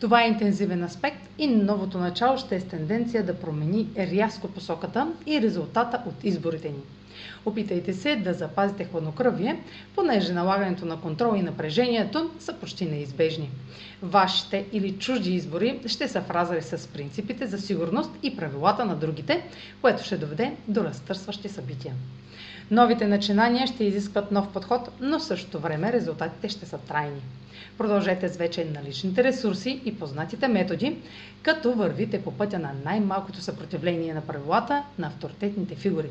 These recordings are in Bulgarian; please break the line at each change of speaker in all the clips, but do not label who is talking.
Това е интензивен аспект и новото начало ще е с тенденция да промени рязко посоката и резултата от изборите ни. Опитайте се да запазите хладнокръвие, понеже налагането на контрол и напрежението са почти неизбежни. Вашите или чужди избори ще са в с принципите за сигурност и правилата на другите, което ще доведе до разтърсващи събития. Новите начинания ще изискват нов подход, но в същото време резултатите ще са трайни. Продължете с вече наличните ресурси и познатите методи, като вървите по пътя на най-малкото съпротивление на правилата на авторитетните фигури.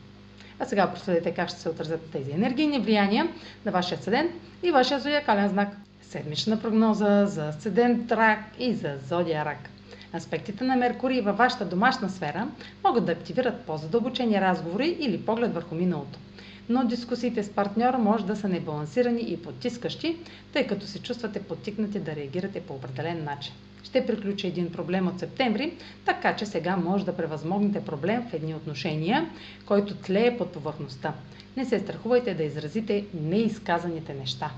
А сега проследете как ще се отразят тези енергийни влияния на вашия седент и вашия зодиакален знак. Седмична прогноза за седент рак и за зодия рак. Аспектите на Меркурий във вашата домашна сфера могат да активират по-задълбочени разговори или поглед върху миналото но дискусиите с партньора може да са небалансирани и потискащи, тъй като се чувствате потикнати да реагирате по определен начин. Ще приключи един проблем от септември, така че сега може да превъзмогнете проблем в едни отношения, който тлее под повърхността. Не се страхувайте да изразите неизказаните неща.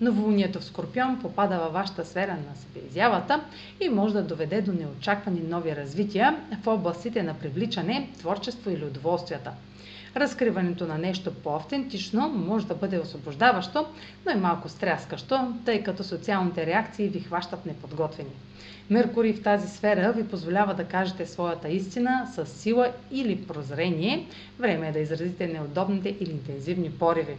Новолунието в Скорпион попада във вашата сфера на себеизявата и може да доведе до неочаквани нови развития в областите на привличане, творчество или удоволствията. Разкриването на нещо по-автентично може да бъде освобождаващо, но и малко стряскащо, тъй като социалните реакции ви хващат неподготвени. Меркурий в тази сфера ви позволява да кажете своята истина с сила или прозрение. Време е да изразите неудобните или интензивни пориви.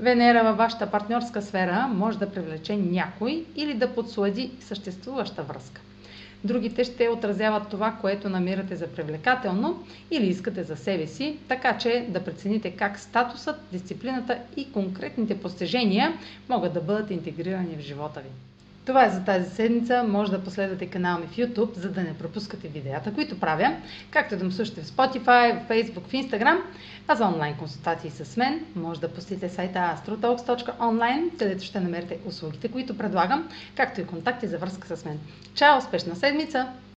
Венера във вашата партньорска сфера може да привлече някой или да подслади съществуваща връзка. Другите ще отразяват това, което намирате за привлекателно или искате за себе си, така че да прецените как статусът, дисциплината и конкретните постижения могат да бъдат интегрирани в живота ви. Това е за тази седмица. Може да последвате канала ми в YouTube, за да не пропускате видеята, които правя, както да ме слушате в Spotify, в Facebook, в Instagram, а за онлайн консултации с мен може да посетите сайта astrotalks.online, където ще намерите услугите, които предлагам, както и контакти за връзка с мен. Чао! Успешна седмица!